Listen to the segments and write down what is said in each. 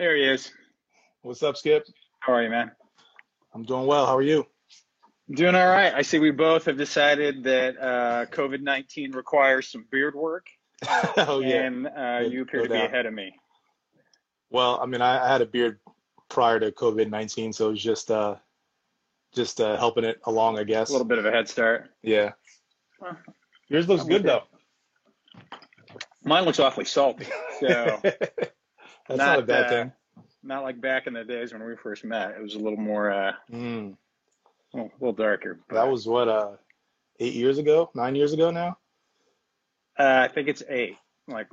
There he is. What's up, Skip? How are you, man? I'm doing well. How are you? Doing all right. I see we both have decided that uh, COVID 19 requires some beard work. oh, yeah. And uh, you appear no to be doubt. ahead of me. Well, I mean, I, I had a beard prior to COVID 19, so it was just uh, just uh, helping it along, I guess. A little bit of a head start. Yeah. Well, Yours looks I'm good, with though. Mine looks awfully salty. So, That's not, a bad uh, thing. not like back in the days when we first met. It was a little more, uh, Mm. a little darker. But, That was what, uh, eight years ago, nine years ago now? uh, I think it's eight, like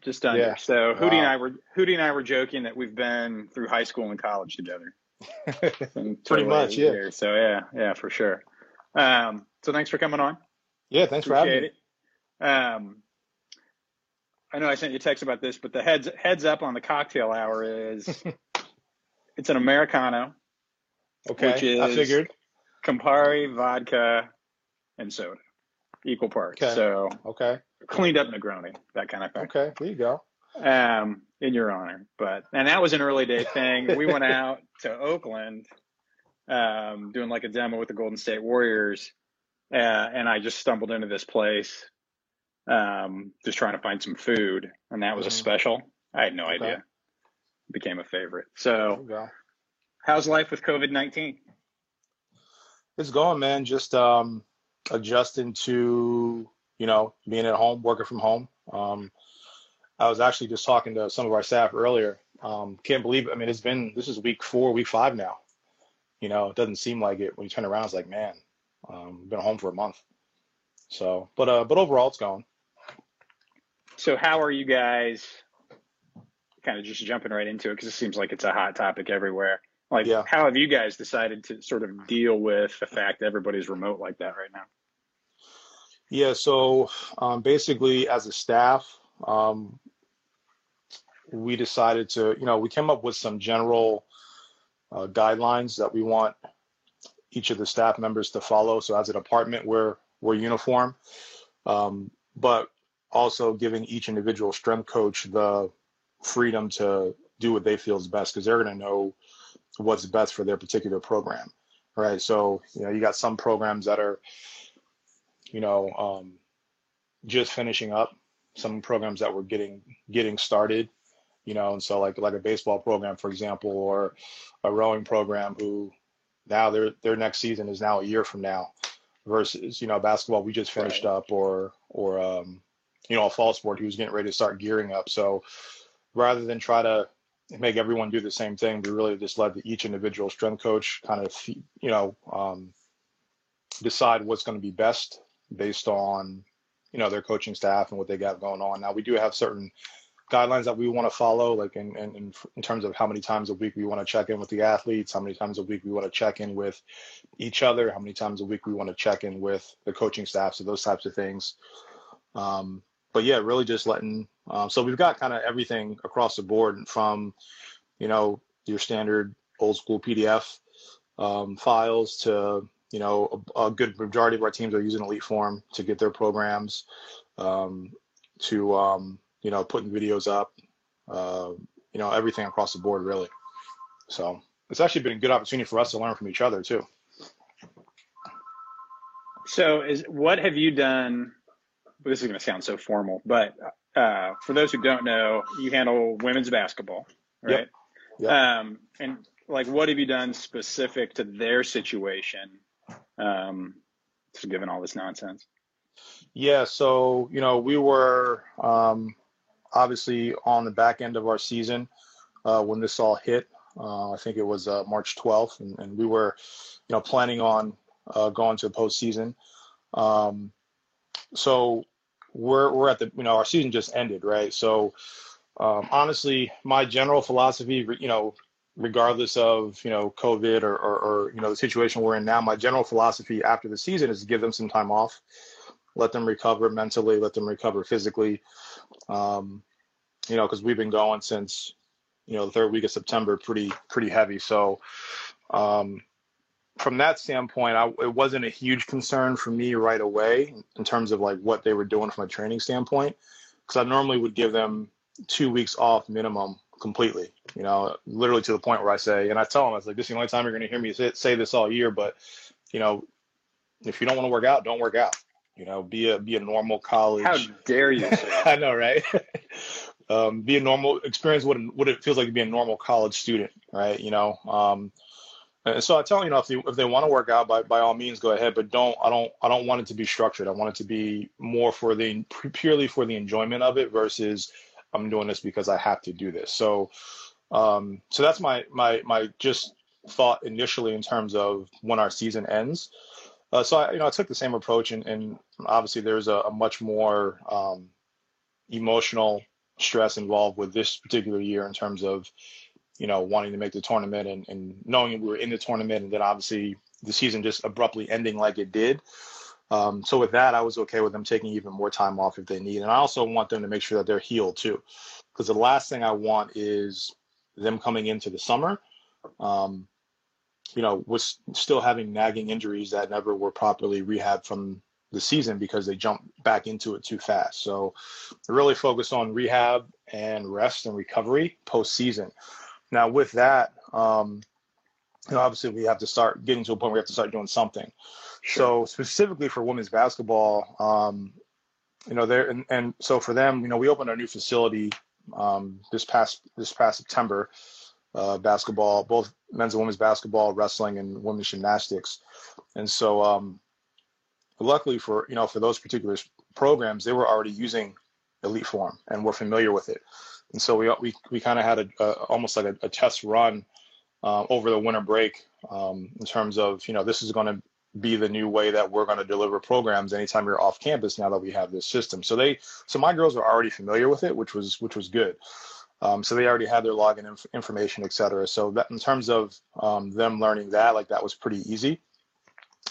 just under. Yeah. So Hootie and I were Hootie and I were joking that we've been through high school and college together. And Pretty much, yeah. So yeah, yeah, for sure. Um, so thanks for coming on. yeah, thanks for having Appreciate me. it. Um, I know I sent you a text about this, but the heads heads up on the cocktail hour is it's an americano, Okay, which I is- figured. Campari, vodka, and soda, equal parts. Okay. So Okay, cleaned up Negroni, that kind of thing. okay, there you go. um, in your honor. But and that was an early day thing. We went out to Oakland, um, doing like a demo with the Golden State Warriors, uh, and I just stumbled into this place, um, just trying to find some food, and that was a Mhm. special. I had no Okay. idea. Became a favorite. So, how's life with COVID nineteen? It's going, man. Just um, adjusting to you know being at home, working from home. Um, I was actually just talking to some of our staff earlier. Um, can't believe it. I mean, it's been this is week four, week five now. You know, it doesn't seem like it when you turn around. It's like, man, um, been home for a month. So, but uh, but overall, it's going. So, how are you guys? Kind of just jumping right into it because it seems like it's a hot topic everywhere. Like, Yeah. how have you guys decided to sort of deal with the fact that everybody's remote like that right now? Yeah, so um, basically, as a staff, um, we decided to, you know, we came up with some general uh, guidelines that we want each of the staff members to follow. So, as a department, we're we're uniform, um, but also giving each individual strength coach the freedom to do what they feel is best because they're going to know what's best for their particular program, right? So, you know, you got some programs that are you know, um, just finishing up some programs that were getting getting started, you know, and so like like a baseball program, for example, or a rowing program who now their their next season is now a year from now versus, you know, basketball we just finished Right. up or or um, you know, a fall sport he was getting ready to start gearing up. So rather than try to make everyone do the same thing, we really just let each individual strength coach kind of, you know, um, decide what's going to be best based on you know their coaching staff and what they got going on. Now we do have certain guidelines that we want to follow, like in, in in in terms of how many times a week we want to check in with the athletes, how many times a week we want to check in with each other, how many times a week we want to check in with the coaching staff, so those types of things. Um, but yeah, really just letting. Um, so we've got kind of everything across the board from you know your standard old school PDF um, files to you know, a, a good majority of our teams are using Elite Form to get their programs, um, to um, you know, putting videos up, uh, you know, everything across the board really. So it's actually been a good opportunity for us to learn from each other too. So, is what have you done? This is going to sound so formal, but uh, for those who don't know, you handle women's basketball, right? Yep. Um, and like, what have you done specific to their situation? Um, just given all this nonsense. Yeah, so you know, we were um, obviously on the back end of our season uh, when this all hit. Uh, I think it was uh, March 12th, and, and we were, you know, planning on uh, going to the postseason. Um, so we're we're at the you know our season just ended, right? So um, honestly, my general philosophy, you know, regardless of you know COVID or, or, or you know the situation we're in now, my general philosophy after the season is to give them some time off, let them recover mentally, let them recover physically. Um, you know, because we've been going since you know the third week of September, pretty pretty heavy. So um, from that standpoint, I, it wasn't a huge concern for me right away in terms of like what they were doing from a training standpoint, because I normally would give them two weeks off minimum completely. You know, literally to the point where I say, and I tell them, I was like, this is the only time you're going to hear me say, say this all year. But you know, if you don't want to work out, don't work out. You know, be a be a normal college. How dare you? I know, right? um, be a normal experience what what it feels like to be a normal college student, right? You know, um, and so I tell you know if they if they want to work out, by by all means go ahead, but don't I don't I don't want it to be structured. I want it to be more for the purely for the enjoyment of it versus I'm doing this because I have to do this. So um, so that's my my my just thought initially in terms of when our season ends. Uh, so I you know I took the same approach and, and obviously there's a, a much more um, emotional stress involved with this particular year in terms of you know, wanting to make the tournament and, and knowing we were in the tournament and then obviously the season just abruptly ending like it did. Um, so with that, I was okay with them taking even more time off if they need. And I also want them to make sure that they're healed too, because the last thing I want is them coming into the summer, um, you know, was still having nagging injuries that never were properly rehabbed from the season because they jumped back into it too fast. So really focus on rehab and rest and recovery post season. Now, with that, um, you know, obviously we have to start getting to a point where we have to start doing something. Sure. So specifically for women's basketball, um, you know, there and, and, so for them, you know, we opened our new facility um, this past this past September. Uh, basketball, both men's and women's basketball, wrestling, and women's gymnastics, and so um, luckily for you know for those particular programs, they were already using Elite Form and were familiar with it. And so we we we kind of had a, a, almost like a, a test run uh, over the winter break um, in terms of you know this is going to be the new way that we're going to deliver programs anytime you're off campus now that we have this system. So they so my girls are already familiar with it, which was which was good. Um, so they already had their login inf- information, et cetera. So that in terms of um, them learning that, like that was pretty easy.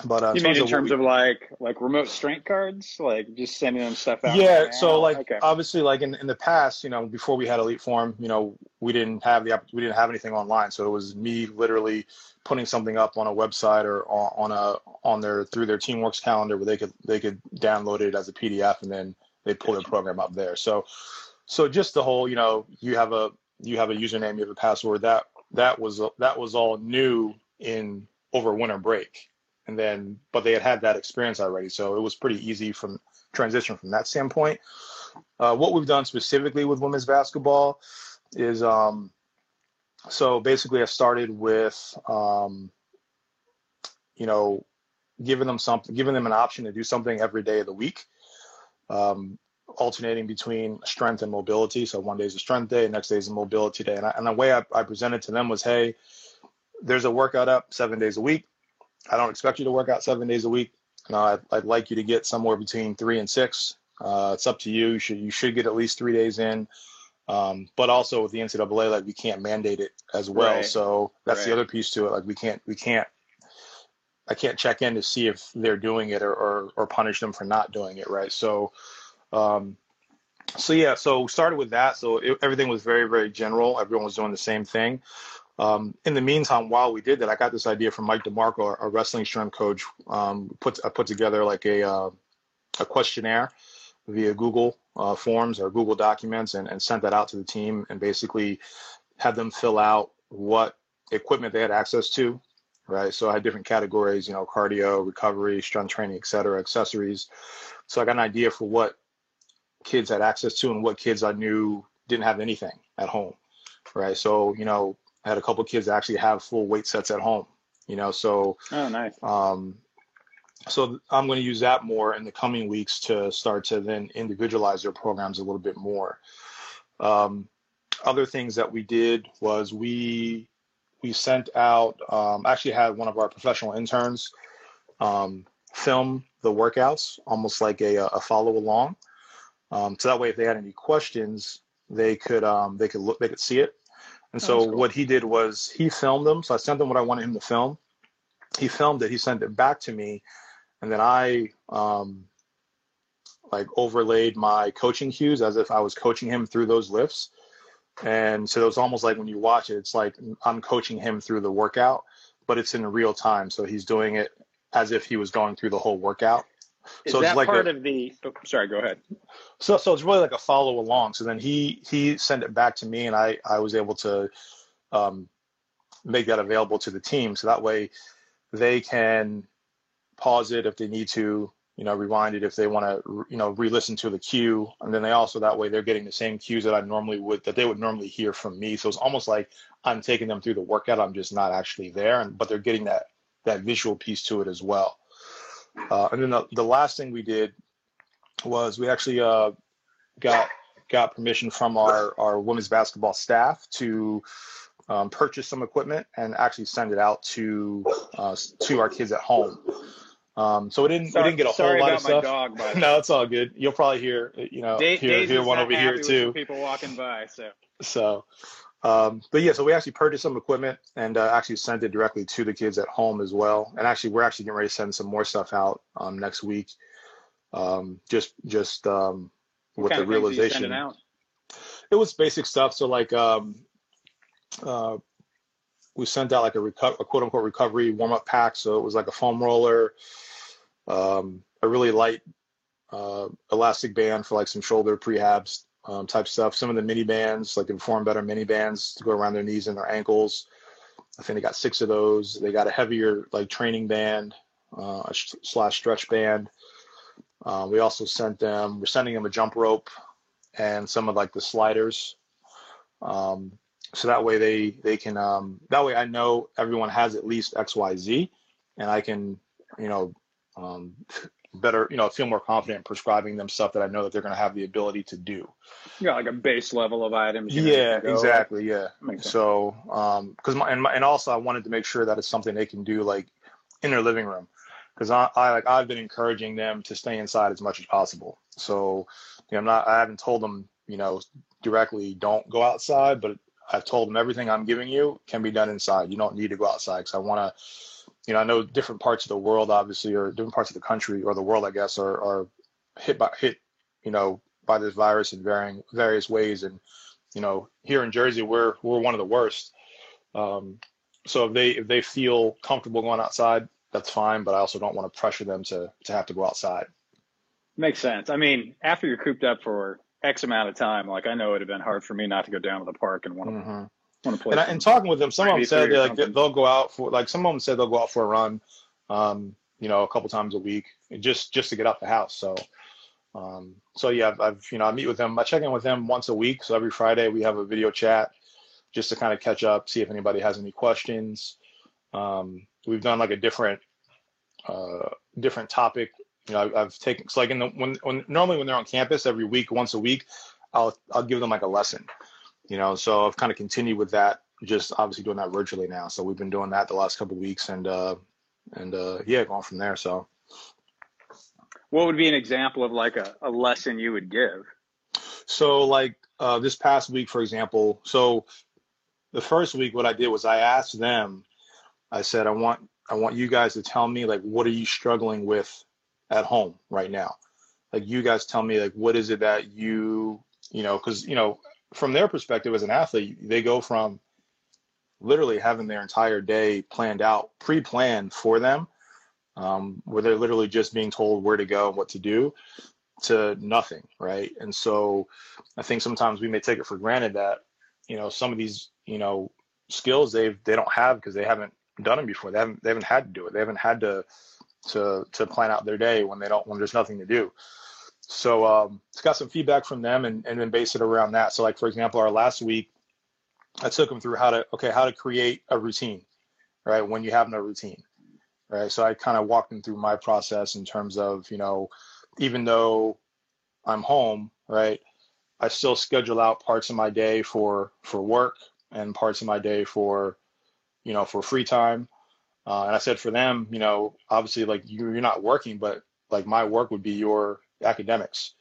But uh, you mean in terms we, of like like remote strength cards, like just sending them stuff out? Yeah. So like okay. obviously like in, in the past, you know, before we had Elite Form, you know, we didn't have the we didn't have anything online, so it was me literally putting something up on a website or on, on a on their through their Teamworks calendar where they could they could download it as a PDF and then they pull their program up there. So so just the whole, you know, you have a you have a username, you have a password. That that was that was all new in over winter break and then but they had had that experience already, so it was pretty easy from transition from that standpoint. Uh, what we've done specifically with women's basketball is um, so basically I started with um, you know giving them something, giving them an option to do something every day of the week. Um, alternating between strength and mobility. So one day is a strength day, next day is a mobility day. And, I, and the way I, I presented to them was, hey, there's a workout up seven days a week. I don't expect you to work out seven days a week. Know, I'd, I'd like you to get somewhere between three and six. Uh, it's up to you. You should you should get at least three days in. Um, but also with the NCAA, like we can't mandate it as well. Right. So that's right. the other piece to it. Like we can't we can't I can't check in to see if they're doing it or or, or punish them for not doing it. Right. So um, so yeah, so started with that. So it, everything was very very general. Everyone was doing the same thing. Um, in the meantime, while we did that, I got this idea from Mike DeMarco, our wrestling strength coach. Um, put I put together like a uh, a questionnaire via Google uh, Forms or Google Documents, and, and sent that out to the team, and basically had them fill out what equipment they had access to. Right, so I had different categories, you know, cardio, recovery, strength training, et cetera, accessories. So I got an idea for what kids had access to and what kids I knew didn't have anything at home right? So you know, I had a couple kids actually have full weight sets at home. You know, so oh nice. Um, so I'm going to use that more in the coming weeks to start to then individualize their programs a little bit more. Um, other things that we did was we we sent out um, actually had one of our professional interns um, film the workouts almost like a, a follow along um, so that way if they had any questions they could um, they could look they could see it and so cool. what he did was he filmed them. So I sent him what I wanted him to film. He filmed it. He sent it back to me, and then I um, like overlaid my coaching cues as if I was coaching him through those lifts. And so it was almost like when you watch it, it's like I'm coaching him through the workout, but it's in real time. So he's doing it as if he was going through the whole workout. Is So it's that like part a- of the? Oh, sorry, go ahead. So so it's really like a follow along. So then he he sent it back to me, and I I was able to um, make that available to the team. So that way they can pause it if they need to, you know, rewind it if they want to, you know, re-listen to the cue, and then they also that way they're getting the same cues that I normally would that they would normally hear from me. So it's almost like I'm taking them through the workout. I'm just not actually there, and but they're getting that that visual piece to it as well. Uh, and then the, the last thing we did was we actually uh, got got permission from our our women's basketball staff to um, purchase some equipment and actually send it out to uh, to our kids at home. Um, so we didn't we didn't get a whole lot of stuff. my dog, but No, it's all good. You'll probably hear you know hear, hear one over here too. People walking by, so So, um, but yeah, so we actually purchased some equipment and uh, actually sent it directly to the kids at home as well. And actually, we're actually getting ready to send some more stuff out um, next week. Um, just just um, what with the of things are you realization, out? it was basic stuff. So like, um, uh, we sent out like a, reco- a quote unquote recovery warm up pack. So it was like a foam roller, um, a really light uh, elastic band for like some shoulder prehabs um, type stuff. Some of the mini bands, like the Perform Better mini bands to go around their knees and their ankles. I think they got six of those. They got a heavier like training band uh, slash stretch band. Uh, we also sent them. We're sending them a jump rope and some of like the sliders. Um, so that way they they can um, that way I know everyone has at least X Y Z, and I can you know um, better you know feel more confident prescribing them stuff that I know that they're going to have the ability to do. You got like a base level of items. Yeah, with. exactly. Yeah. So, um, because my and, my and also I wanted to make sure that it's something they can do like in their living room, because I, I like I've been encouraging them to stay inside as much as possible. So, you know, I'm not I haven't told them you know directly don't go outside, but I've told them everything I'm giving you can be done inside. You don't need to go outside because I want to, you know, I know different parts of the world obviously or different parts of the country or the world I guess are are hit by hit, you know, by this virus in varying various ways and you know, here in Jersey, we're we're one of the worst. Um, so if they if they feel comfortable going outside, that's fine. But I also don't want to pressure them to to have to go outside. Makes sense. I mean, after you're cooped up for X amount of time, like I know it'd have been hard for me not to go down to the park and want to hmm want to play. And, I, and talking with them, some of them said like something. they'll go out for like some of them said they'll go out for a run, um, you know, a couple times a week, just just to get out the house. So. Um, so yeah, I've, I've, you know, I meet with them. I check in with them once a week. So every Friday we have a video chat just to kind of catch up, see if anybody has any questions. Um, we've done like a different, uh, different topic. You know, I've, I've taken, it's like in the, when, when, normally when they're on campus every week, once a week, I'll, I'll give them like a lesson, you know, so I've kind of continued with that, just obviously doing that virtually now. So we've been doing that the last couple of weeks and, uh, and, uh, yeah, going from there. So. what would be an example of like a, a lesson you would give? So like uh, this past week, for example, so the first week, what I did was I asked them, I said, I want I want you guys to tell me like what are you struggling with at home right now? Like you guys tell me like what is it that you you know because you know from their perspective as an athlete, they go from literally having their entire day planned out, pre-planned for them, um, where they're literally just being told where to go and what to do, to nothing, right? And so I think sometimes we may take it for granted that you know some of these you know skills they've they don't have because they haven't done them before. They haven't they haven't had to do it. They haven't had to to to plan out their day when they don't when there's nothing to do. So um, it's got some feedback from them and, and then base it around that. So like for example, our last week, I took them through how to okay how to create a routine, right? When you have no routine, right? So I kind of walked them through my process in terms of you know even though I'm home, right? I still schedule out parts of my day for for work and parts of my day for you know for free time. Uh, and I said for them, you know, obviously like you, you're not working, but like my work would be your academics,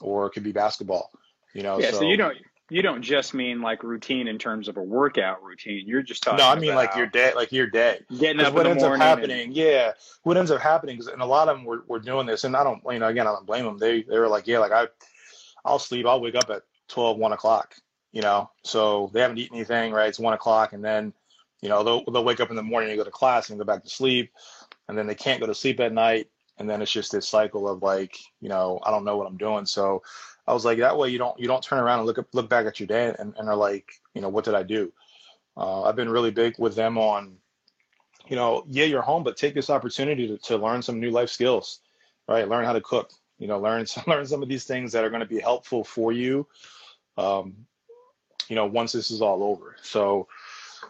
or it could be basketball. You know, yeah, so, you don't you don't just mean like routine in terms of a workout routine. You're just talking. No, I mean like your day, like your day. getting up what in ends the up morning. and- happening, yeah, what ends up happening is, and a lot of them were, were doing this, and I don't, you know, again, I don't blame them. They they were like, yeah, like I, I'll sleep, I'll wake up at 12, 1 o'clock, you know, so they haven't eaten anything, right? It's one o'clock, and then, you know, they'll they'll wake up in the morning and go to class and go back to sleep, and then they can't go to sleep at night, and then it's just this cycle of like, you know, I don't know what I'm doing. So I was like, that way you don't you don't turn around and look up, look back at your day and, and are like, you know, what did I do? Uh, I've been really big with them on, you know, yeah, you're home, but take this opportunity to, to learn some new life skills, right? Learn how to cook, you know, learn some, learn some of these things that are going to be helpful for you, um, you know, once this is all over. So,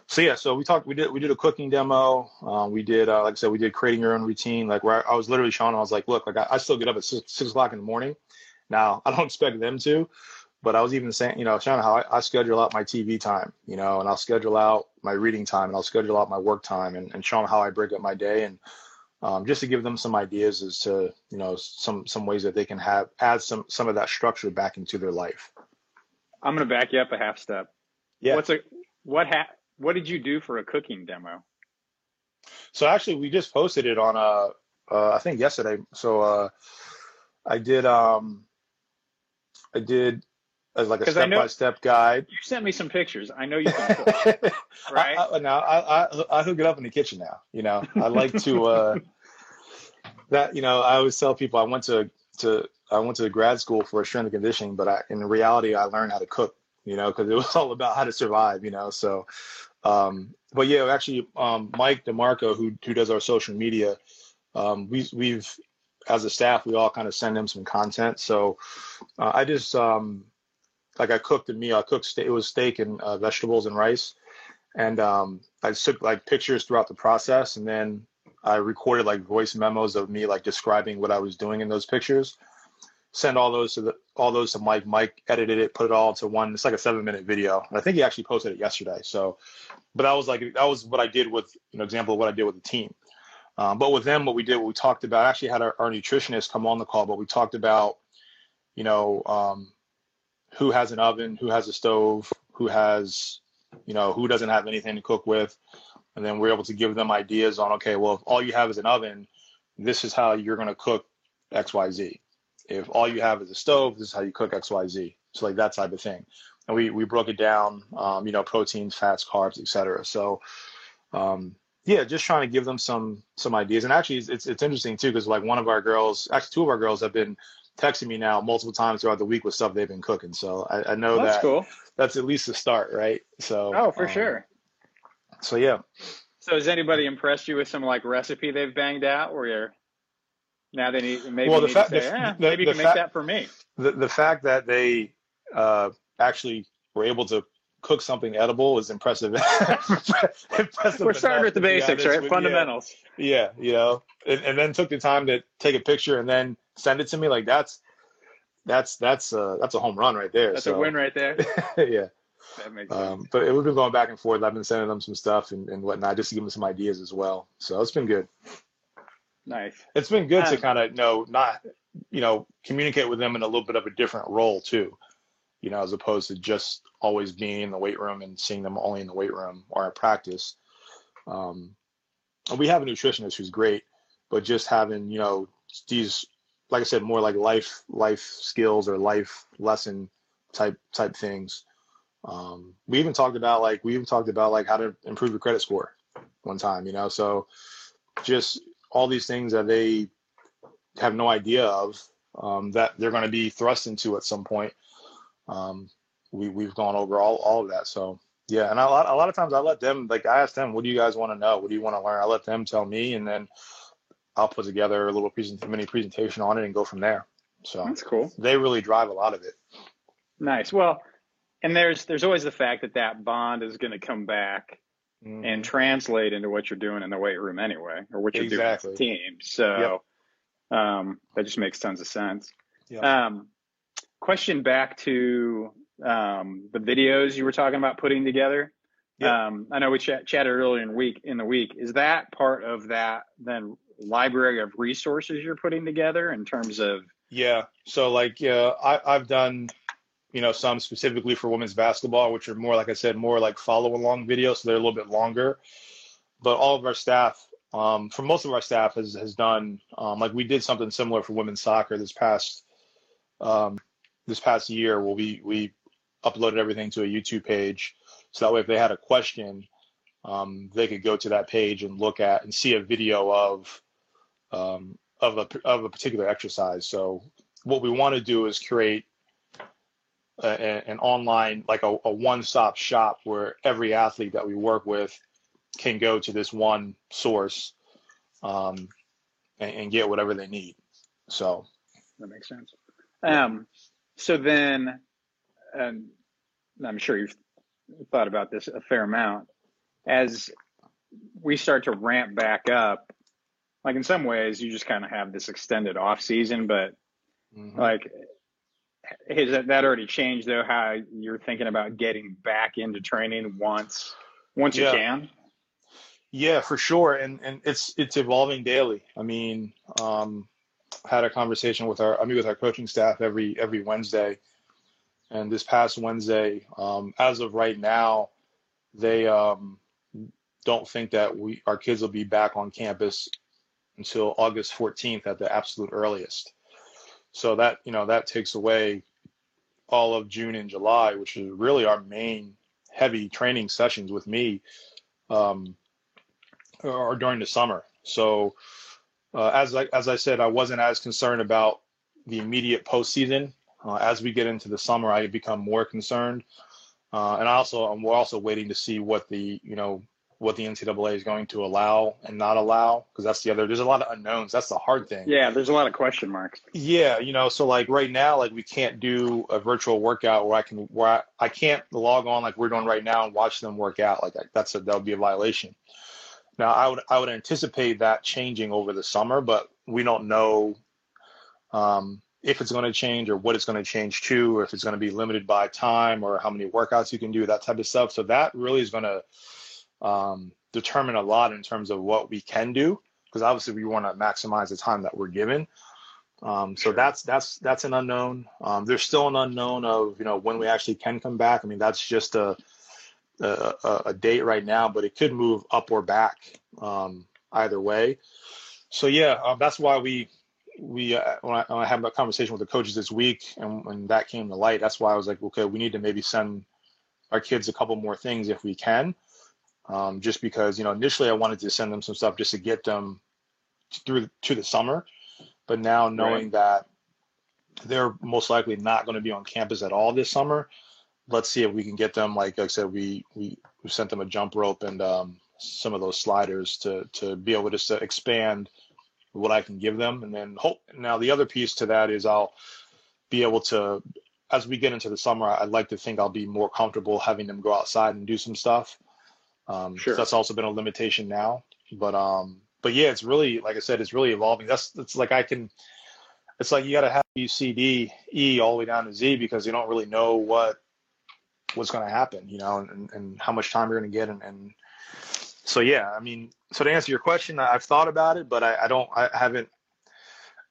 so yeah, so we talked, we did we did a cooking demo. Um, we did, uh, like I said, we did creating your own routine. Like where I, I was literally showing, I was like, look, like I, I still get up at six, six o'clock in the morning. Now I don't expect them to, but I was even saying, you know, showing how I, I, schedule out my TV time, you know, and I'll schedule out my reading time and I'll schedule out my work time and, and showing how I break up my day and um, just to give them some ideas as to, you know, some some ways that they can have add some some of that structure back into their life. I'm going to back you up a half step. Yeah. What's a what ha- what did you do for a cooking demo? So actually, we just posted it on uh, uh I think yesterday. So uh, I did um I did as like a step by step guide. You sent me some pictures. I know you can cook, right? I, I, now I, I I hook it up in the kitchen now. You know, I like to uh, that. You know, I always tell people I went to to I went to grad school for strength and conditioning, but I, in reality I learned how to cook. You know, because it was all about how to survive. You know, so. Um, but yeah, actually, um, Mike DeMarco, who who does our social media, um, we we've as a staff we all kind of send him some content. So uh, I just um, like I cooked a meal. I cooked. It was steak and uh, vegetables and rice, and um, I took like pictures throughout the process, and then I recorded like voice memos of me like describing what I was doing in those pictures. Send all those to the all those to Mike. Mike edited it, put it all into one. It's like a seven minute video. I think he actually posted it yesterday. So, but that was like that was what I did with know example of what I did with the team. Um, but with them, what we did, what we talked about, I actually had our, our nutritionist come on the call, but we talked about, you know, um, who has an oven, who has a stove, who has, you know, who doesn't have anything to cook with. And then we're able to give them ideas on, okay, well, if all you have is an oven, this is how you're going to cook XYZ. If all you have is a stove, this is how you cook XYZ. So like that type of thing. And we, we broke it down, um, you know, proteins, fats, carbs, etc. So, um, yeah, just trying to give them some some ideas. And actually, it's it's interesting too because like one of our girls, actually two of our girls have been texting me now multiple times throughout the week with stuff they've been cooking. So I, I know that's that cool. That's at least a start, right? So oh, for um, sure. So yeah. So has anybody impressed you with some like recipe they've banged out where you're now they need maybe well, the fact, say, eh, the, maybe you can fa- make that for me. The the fact that they uh, actually were able to cook something edible is impressive. impressive We're starting with the basics, right? With, Fundamentals. Yeah, yeah you know, and, and, then took the time to take a picture and then send it to me. Like that's that's that's uh that's a home run right there. That's so. a win right there. yeah. That makes sense. Um, but we've been going back and forth. I've been sending them some stuff and, and whatnot just to give them some ideas as well. So it's been good. Nice. It's been good um, to kind of know not you know communicate with them in a little bit of a different role too you know, as opposed to just always being in the weight room and seeing them only in the weight room or at practice. Um, and we have a nutritionist who's great, but just having, you know, these, like I said, more like life, life skills or life lesson type, type things. Um, we even talked about like, we even talked about like how to improve your credit score one time, you know, so just all these things that they have no idea of, um, that they're going to be thrust into at some point um, we we've gone over all all of that. So yeah, and a lot a lot of times I let them like I ask them, what do you guys want to know? What do you want to learn? I let them tell me, and then I'll put together a little present mini presentation on it and go from there. So that's cool. They really drive a lot of it. Nice. Well, and there's there's always the fact that that bond is going to come back mm-hmm. and translate into what you're doing in the weight room anyway, or what you're exactly. doing with the team. So yep. um, that just makes tons of sense. Yep. Um, question back to um, the videos you were talking about putting together. Um, I know we ch- chatted earlier in week in the week. Is that part of that then library of resources you're putting together in terms of? Yeah. So like, yeah, I, I've done, you know, some specifically for women's basketball, which are more, like I said, more like follow along videos. So they're a little bit longer. But all of our staff, um, for most of our staff, has has done um, like we did something similar for women's soccer this past um, this past year where we we uploaded everything to a YouTube page, so that way if they had a question, um, they could go to that page and look at and see a video of, um, of a of a particular exercise. So what we want to do is create a, an online like a, a one-stop shop where every athlete that we work with can go to this one source um, and, and, get whatever they need. So that makes sense. Um, so then, um, I'm sure you've thought about this a fair amount. As we start to ramp back up, like in some ways, you just kind of have this extended off season, but mm-hmm. like has that already changed though? How you're thinking about getting back into training once once yeah. you can? Yeah, for sure, and and it's it's evolving daily. I mean, um, had a conversation with our I mean with our coaching staff every every Wednesday, and this past Wednesday, um, as of right now, they um, don't think that we our kids will be back on campus until August 14th at the absolute earliest. So that you know that takes away all of June and July, which is really our main heavy training sessions with me, um, or during the summer. So uh, as I as I said, I wasn't as concerned about the immediate postseason. Uh, as we get into the summer, I become more concerned, uh, and also we're also waiting to see what the you know what the NCAA is going to allow and not allow because that's the other. There's a lot of unknowns. That's the hard thing. Yeah, there's a lot of question marks. Yeah, you know, so like right now, like we can't do a virtual workout where I can where I, I can't log on like we're doing right now and watch them work out. Like that's a that would be a violation. Now I would I would anticipate that changing over the summer, but we don't know um, if it's going to change or what it's going to change to, or if it's going to be limited by time or how many workouts you can do, that type of stuff. So that really is going to um, determine a lot in terms of what we can do because obviously we want to maximize the time that we're given. Um, so that's that's that's an unknown. Um, there's still an unknown of you know when we actually can come back. I mean that's just a a, a date right now, but it could move up or back um, either way. So yeah, uh, that's why we we uh, when, I, when I had a conversation with the coaches this week, and when that came to light, that's why I was like, okay, we need to maybe send our kids a couple more things if we can um, just because you know initially I wanted to send them some stuff just to get them through to the summer, but now knowing right. that they're most likely not going to be on campus at all this summer, let's see if we can get them. Like, like I said, we we we sent them a jump rope and um, some of those sliders to to be able just to expand what I can give them, and then hope. Now the other piece to that is I'll be able to as we get into the summer, I'd like to think I'll be more comfortable having them go outside and do some stuff. Um, sure. So that's also been a limitation now. But um, but yeah, it's really like I said, it's really evolving. That's it's like I can. It's like you got to have U C D E all the way down to Z because you don't really know what what's going to happen, you know, and, and how much time you're going to get, and, and so yeah, I mean, so to answer your question, I've thought about it, but I, I don't, I haven't.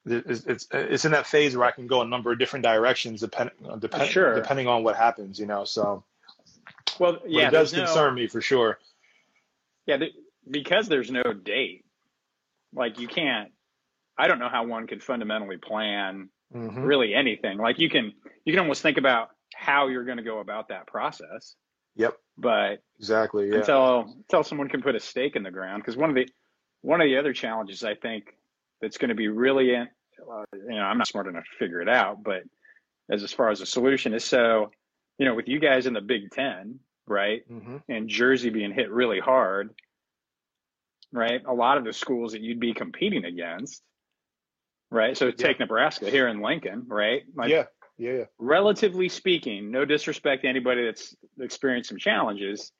It's, it's, it's in that phase where I can go a number of different directions depending depend, sure. depending on what happens, you know. So well, yeah, but it does concern no, me for sure. Yeah, because there's no date. Like you can't. I don't know how one could fundamentally plan mm-hmm. really anything. Like you can, you can almost think about how you're going to go about that process. Yep. But exactly yeah. until until someone can put a stake in the ground, because one of the one of the other challenges I think that's going to be really in, uh, you know, I'm not smart enough to figure it out, but as as far as a solution is so, you know, with you guys in the Big Ten, right? Mm-hmm. And Jersey being hit really hard, right? A lot of the schools that you'd be competing against, right? So take yeah. Nebraska here in Lincoln, right? Like, yeah. yeah, yeah. Relatively speaking, no disrespect to anybody that's experienced some challenges,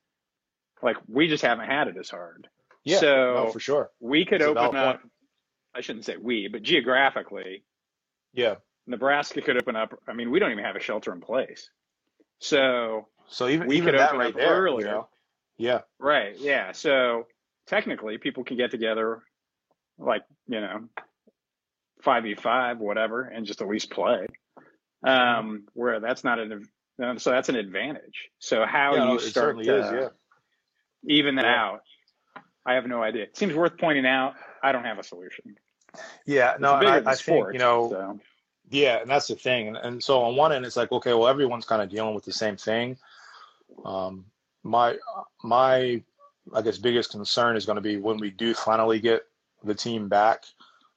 like we just haven't had it as hard. Yeah, so no, for sure. We could it's open up. Point. I shouldn't say we, but geographically, yeah, Nebraska could open up. I mean, we don't even have a shelter in place. So so even we even could that right there, earlier. You know? Yeah. Right. Yeah. So technically, people can get together, like you know, five v five, whatever, and just at least play. Um, where that's not an so that's an advantage. So how yeah, you start to is, yeah. even that yeah. out, I have no idea. It seems worth pointing out. I don't have a solution. Yeah, no, I, I sport, think you know. So. Yeah, and that's the thing. And, and so on one end, it's like, okay, well, everyone's kind of dealing with the same thing. Um, my my I guess biggest concern is going to be when we do finally get the team back.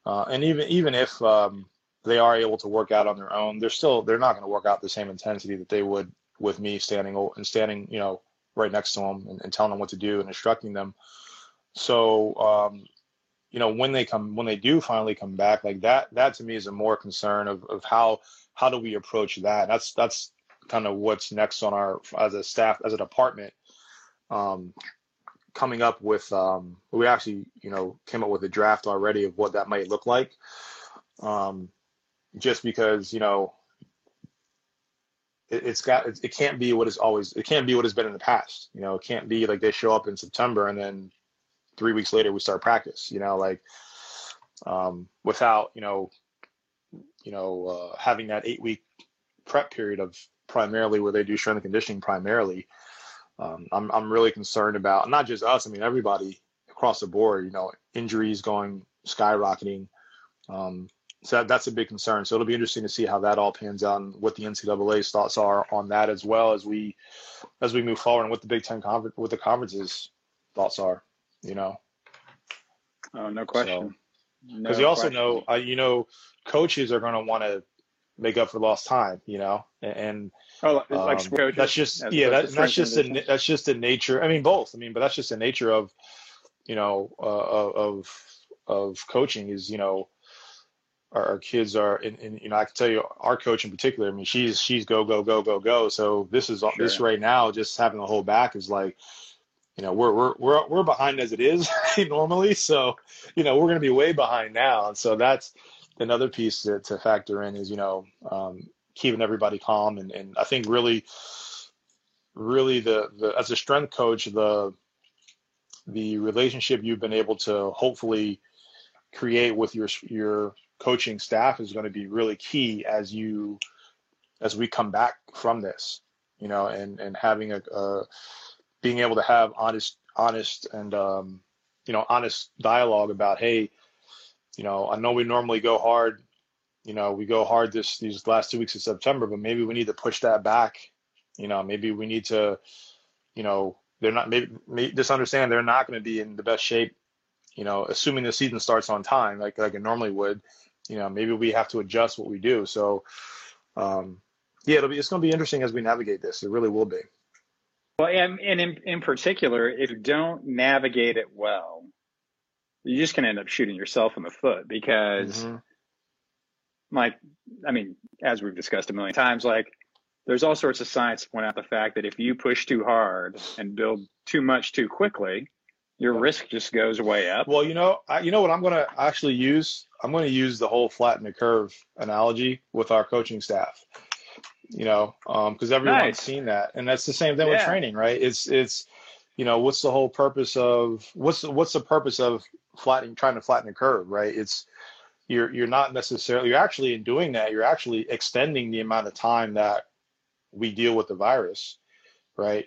Uh, and even even if um, they are able to work out on their own, they're still they're not going to work out the same intensity that they would with me standing and standing, you know, right next to them and, and telling them what to do and instructing them. So, um, you know, when they come, when they do finally come back, like that, that to me is a more concern of, of how how do we approach that. That's that's kind of what's next on our as a staff as a department. Um, coming up with um, we actually you know came up with a draft already of what that might look like um, just because you know it, has got it, it, can't be what is always it can't be what has been in the past you know it can't be like they show up in september and then three weeks later we start practice you know like um, without you know you know uh, having that eight week prep period of primarily where they do strength and conditioning primarily um, I'm I'm really concerned about not just us. I mean everybody across the board. You know, injuries going skyrocketing. Um, so that, that's a big concern. So it'll be interesting to see how that all pans out and what the NCAA's thoughts are on that as well as we as we move forward and what the Big Ten conference what the conferences thoughts are. You know. Oh, no question. Because so, no you also question. know, uh, you know, coaches are going to want to make up for lost time. You know, and, and Oh, like um, that's just yeah, that, that's just a that's just the nature. I mean, both. I mean, but that's just the nature of you know uh, of of coaching is you know our, our kids are and, and, you know I can tell you our coach in particular. I mean, she's she's go go go go go. So this is sure. this right now, just having to hold back is like you know we're we're we're we're behind as it is normally. So you know we're going to be way behind now, and so that's another piece to, to factor in is you know um, keeping everybody calm. And, and I think really, really the, the as a strength coach, the the relationship you've been able to hopefully create with your your coaching staff is going to be really key as you as we come back from this you know and and having a, a being able to have honest honest and um, you know honest dialogue about hey you know i know we normally go hard you know, we go hard this these last two weeks of September, but maybe we need to push that back. You know, maybe we need to, you know, they're not maybe, maybe just understand they're not going to be in the best shape. You know, assuming the season starts on time, like like it normally would. You know, maybe we have to adjust what we do. So, um, yeah, it'll be it's going to be interesting as we navigate this. It really will be. Well, and, and in, in particular, if you don't navigate it well, you're just going to end up shooting yourself in the foot because mm-hmm like, I mean, as we've discussed a million times, like there's all sorts of science to point out the fact that if you push too hard and build too much too quickly, your risk just goes way up. Well, you know, I, you know what I'm going to actually use? I'm going to use the whole flatten the curve analogy with our coaching staff. You know, because um, everyone's nice. seen that, and that's the same thing yeah. with training, right? It's it's you know what's the whole purpose of what's the, what's the purpose of flattening trying to flatten the curve, right? It's you're you're not necessarily you're actually in doing that you're actually extending the amount of time that we deal with the virus right?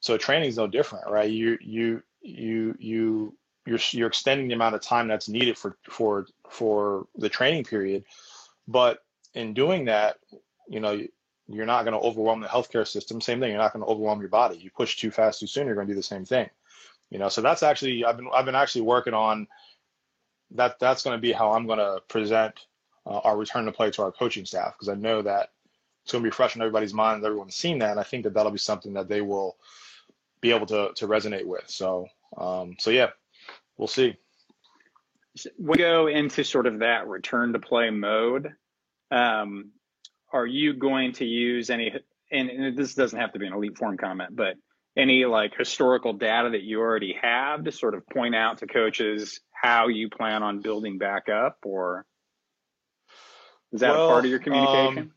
So training is no different right? You you you you you're you're extending the amount of time that's needed for for for the training period. But in doing that you know you're not going to overwhelm the healthcare system. Same thing you're not going to overwhelm your body. You push too fast too soon you're going to do the same thing you know so that's actually i've been i've been actually working on that that's going to be how I'm going to present uh, our return to play to our coaching staff because I know that it's going to be fresh in everybody's mind. Everyone's seen that, and I think that that'll be something that they will be able to to resonate with. So um, so yeah, we'll see. We go into sort of that return to play mode. Um, are you going to use any? And, and this doesn't have to be an elite form comment, but any like historical data that you already have to sort of point out to coaches how you plan on building back up, or is that well, a part of your communication? Um,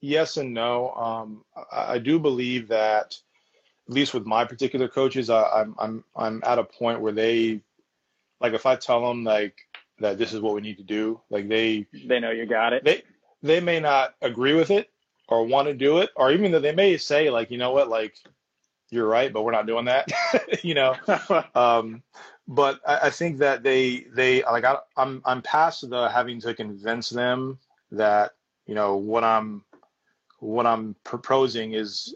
yes and no. Um, I, I, do believe that, at least with my particular coaches, I, I'm I'm I'm at a point where they, like, if I tell them like that this is what we need to do, like they they know you got it. They they may not agree with it or want to do it, or even though they may say like, you know what, like you're right, but we're not doing that. you know, um, but I, I, think that they they like I, I'm I'm past the having to convince them that you know what I'm what I'm proposing is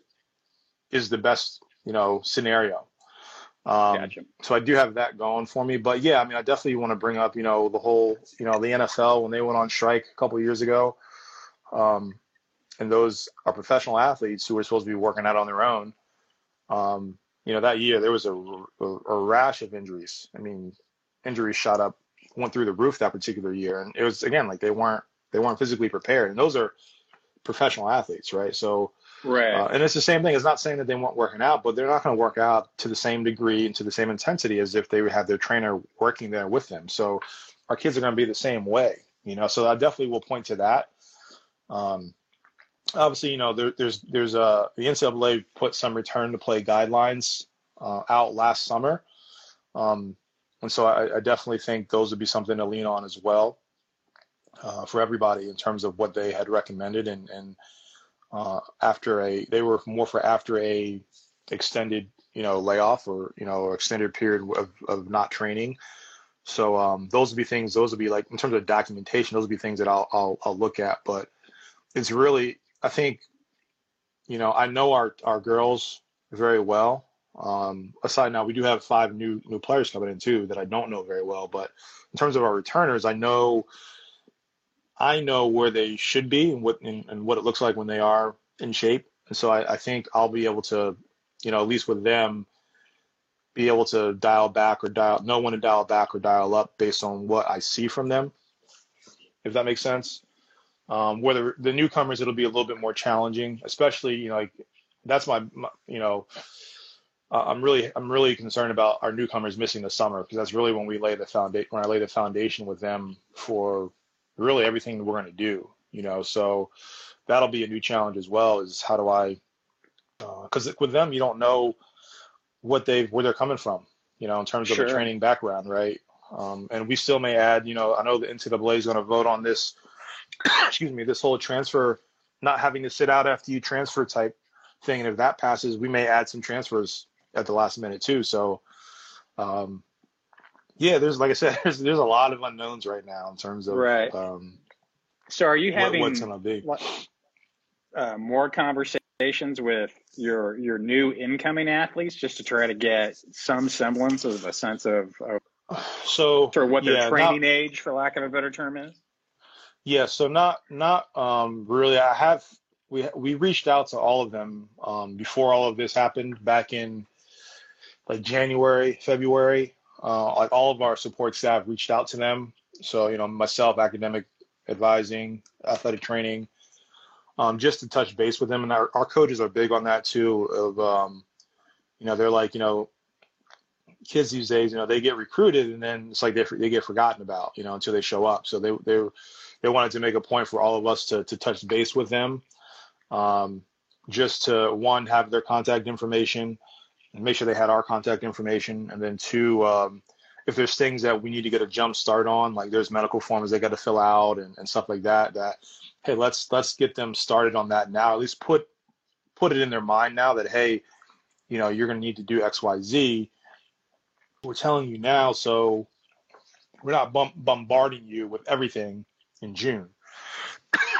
is the best you know scenario. Um, gotcha. So I do have that going for me. But yeah, I mean, I definitely want to bring up, you know, the whole, you know, the NFL when they went on strike a couple years ago. Um, and those are professional athletes who are supposed to be working out on their own. Um, you know, that year there was a, a, a, rash of injuries. I mean, injuries shot up, went through the roof that particular year, and it was again like they weren't they weren't physically prepared, and those are professional athletes, right? So, right, uh, and it's the same thing. It's not saying that they weren't working out, but they're not going to work out to the same degree and to the same intensity as if they would have their trainer working there with them. So, our kids are going to be the same way, you know. So I definitely will point to that. Um, obviously, you know, there, there's there's a uh, the NCAA put some return to play guidelines uh, out last summer, um, and so I, I, definitely think those would be something to lean on as well uh, for everybody in terms of what they had recommended and and uh, after a they were more for after a extended you know layoff or you know extended period of, of not training. So um, those would be things. Those would be like in terms of documentation. Those would be things that I'll I'll, I'll look at. But it's really I think, you know, I know our our girls very well. Um, aside now, we do have five new new players coming in too that I don't know very well. But in terms of our returners, I know I know where they should be and what and, and what it looks like when they are in shape. And so I, I think I'll be able to, you know, at least with them, be able to dial back or dial know when to dial back or dial up based on what I see from them. If that makes sense. Um, whether the newcomers, it'll be a little bit more challenging, especially you know like that's my, my you know uh, I'm really I'm really concerned about our newcomers missing the summer because that's really when we lay the foundation when I lay the foundation with them for really everything we're going to do. You know, so that'll be a new challenge as well. Is how do I because uh, with them you don't know what they where they're coming from. You know, in terms of sure. the training background, right? Um, and we still may add. You know, I know the NCAA is going to vote on this excuse me, this whole transfer, not having to sit out after you transfer type thing. And if that passes, we may add some transfers at the last minute too. So, um, yeah, there's like I said, there's there's a lot of unknowns right now in terms of right. Um, so, are you having what, what's gonna be uh, more conversations with your your new incoming athletes just to try to get some semblance of a sense of, of so for what their yeah, training not, age, for lack of a better term, is? Yeah, so not not um, really. I have we we reached out to all of them um, before all of this happened back in like January, February. Uh, like all of our support staff reached out to them. So you know, myself, academic advising, athletic training, um, just to touch base with them. And our, our coaches are big on that too. Of um, you know, they're like you know, kids these days, you know, they get recruited and then it's like they they get forgotten about, you know, until they show up. So they they they wanted to make a point for all of us to to touch base with them, um, just to one have their contact information, and make sure they had our contact information, and then two, um, if there's things that we need to get a jump start on, like there's medical forms they got to fill out and, and stuff like that, that hey, let's let's get them started on that now. At least put put it in their mind now that hey, you know, you're going to need to do X, Y, Z. We're telling you now, so we're not bombarding you with everything in June.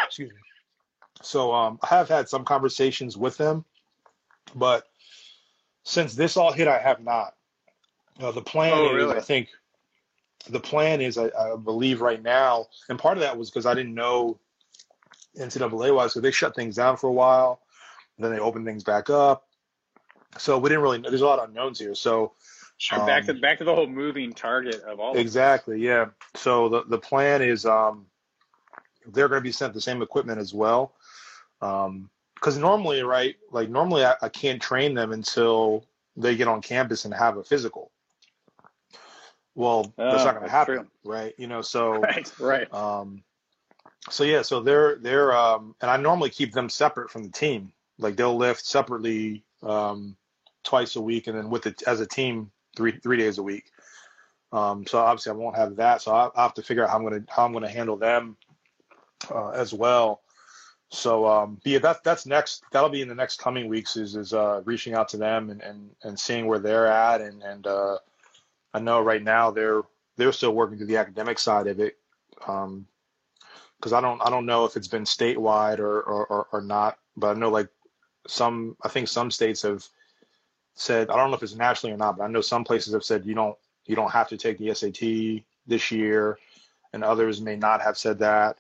Excuse me. So um, I have had some conversations with them, but since this all hit, I have not. Uh, the plan oh, is. I think, the plan is, I, I, believe right now, and part of that was because I didn't know NCAA wise, so they shut things down for a while, then they opened things back up. So we didn't really. know. There's a lot of unknowns here. So Sure. Um, back to back to the whole moving target of all. Exactly. Of yeah. So the the plan is um, they're going to be sent the same equipment as well. Um, because normally, right, like normally I, I can't train them until they get on campus and have a physical. Well, that's not going to happen, true. right? You know, so right, right. Um, so yeah, so they're they're um, and I normally keep them separate from the team. Like they'll lift separately um, twice a week, and then with it as a team three three days a week. Um, so obviously I won't have that. So I, I have to figure out how I'm gonna how I'm gonna handle them uh, as well. So um, yeah, that that's next. That'll be in the next coming weeks. Is is uh, reaching out to them and, and and seeing where they're at. And and uh, I know right now they're they're still working through the academic side of it. Um, because I don't I don't know if it's been statewide or, or, or, or not, but I know like some I think some states have said I don't know if it's nationally or not, but I know some places have said you don't you don't have to take the SAT this year, and others may not have said that.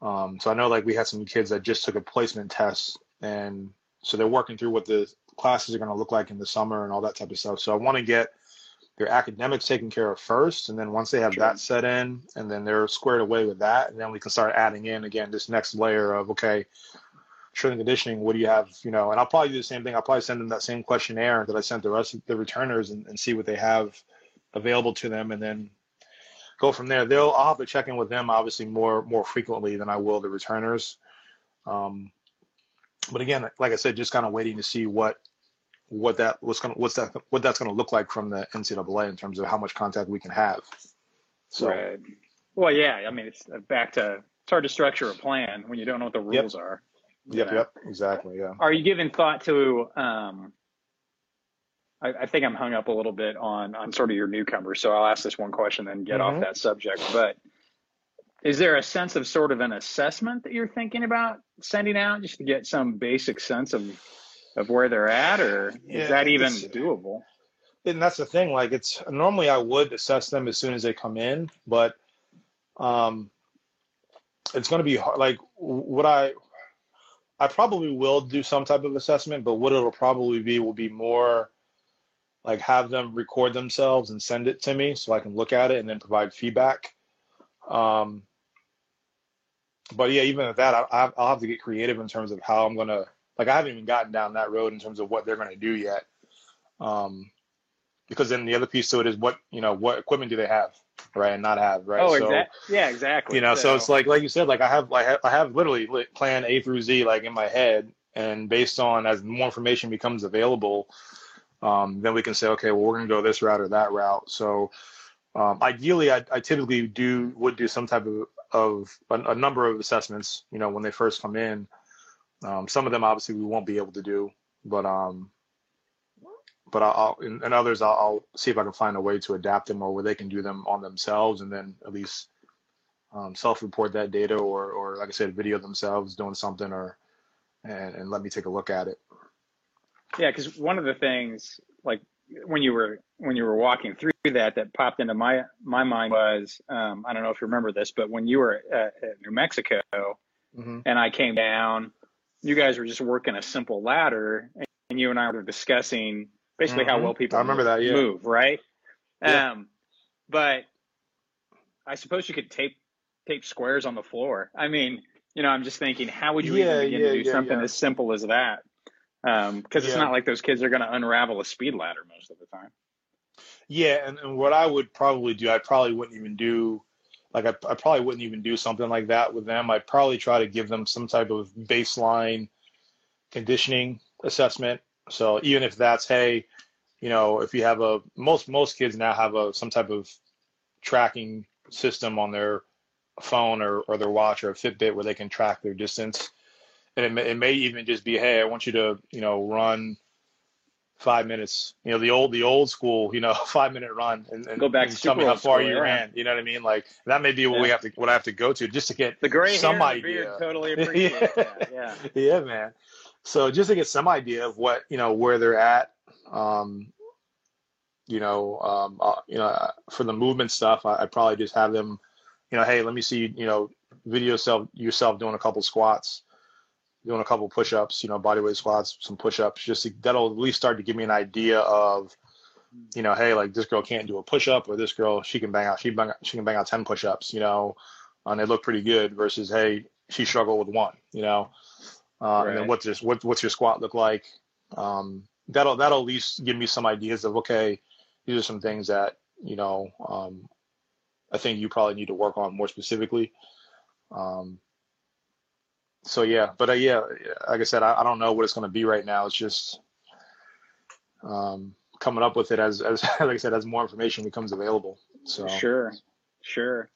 Um, so I know like we had some kids that just took a placement test, and so they're working through what the classes are going to look like in the summer and all that type of stuff. So I want to get their academics taken care of first, and then once they have sure. that set in, and then they're squared away with that, and then we can start adding in again this next layer of okay, strength and conditioning. What do you have? You know, and I'll probably do the same thing. I'll probably send them that same questionnaire that I sent the rest of the returners, and, and see what they have available to them, and then go from there. They'll I'll have to check in with them obviously more more frequently than I will the returners. Um, but again, like I said, just kind of waiting to see what what that what's gonna what's that what that's gonna look like from the NCAA in terms of how much contact we can have. So, right. Well, yeah. I mean, it's back to it's hard to structure a plan when you don't know what the rules yep. are. Yep. Know? Yep. Exactly. Yeah. Are you giving thought to? Um, I, I, think I'm hung up a little bit on on sort of your newcomer, so I'll ask this one question, and then get mm-hmm. off that subject. But is there a sense of sort of an assessment that you're thinking about sending out just to get some basic sense of of where they're at, or yeah, is that even doable? And that's the thing. Like, it's normally I would assess them as soon as they come in, but um, it's going to be hard. Like, what I I probably will do some type of assessment, but what it'll probably be will be more like have them record themselves and send it to me so I can look at it and then provide feedback. Um, but yeah, even at that, I, will have to get creative in terms of how I'm gonna like I haven't even gotten down that road in terms of what they're going to do yet. Um, because then the other piece to it is what you know what equipment do they have, right, and not have, right? Oh, so, exactly. Yeah, exactly. You know, so. so. it's like like you said, like I have like I have, I have literally plan A through Z like in my head, and based on as more information becomes available, um, then we can say, okay, well we're going to go this route or that route. So um, ideally, I, I typically do would do some type of of a, a number of assessments, you know, when they first come in um, some of them obviously we won't be able to do, but um, but I'll, and, and others I'll, I'll, see if I can find a way to adapt them or where they can do them on themselves and then at least um, self-report that data or or like I said, video themselves doing something or and, and let me take a look at it. Yeah, because one of the things like when you were when you were walking through that that popped into my my mind was um, I don't know if you remember this, but when you were at, at New Mexico mm-hmm. and I came down you guys were just working a simple ladder and you and I were discussing basically mm-hmm. how well people I remember that, yeah. move, right? Yeah. Um, but I suppose you could tape tape squares on the floor. I mean, you know, I'm just thinking, how would you yeah, even begin yeah, to do something as simple as that? Because um, it's not like those kids are going to unravel a speed ladder most of the time. Yeah, and, and what I would probably do, I probably wouldn't even do like I, I probably wouldn't even do something like that with them. I'd probably try to give them some type of baseline conditioning assessment. So even if that's hey, you know, if you have a most most kids now have a some type of tracking system on their phone or, or their watch or a Fitbit where they can track their distance. And it may, it may even just be, hey, I want you to, you know, run five minutes. You know, the old the old school, you know, five minute run and, and go back and to tell me how far you ran. You know what I mean? Like that may be what yeah. we have to what I have to go to just to get the gray some idea. Beard, totally appreciate yeah. that. Yeah. yeah, man. So just to get some idea of what you know where they're at. Um, you know, um, uh, you know, uh, for the movement stuff, I, I probably just have them, you know, hey, let me see, you know, video self yourself doing a couple squats doing a couple push-ups, you know, bodyweight squats, some push-ups, just to, that'll at least start to give me an idea of, you know, hey, like this girl can't do a push-up, or this girl she can bang out she bang she can bang out ten push-ups, you know, and they look pretty good. Versus, hey, she struggled with one, you know, uh, right. and then what's this what what's your squat look like? Um, that'll that'll at least give me some ideas of okay, these are some things that you know um, I think you probably need to work on more specifically. Um, so yeah, but uh, yeah, like I said, I, I don't know what it's going to be right now. It's just um, coming up with it as, as like I said, as more information becomes available. So sure, sure.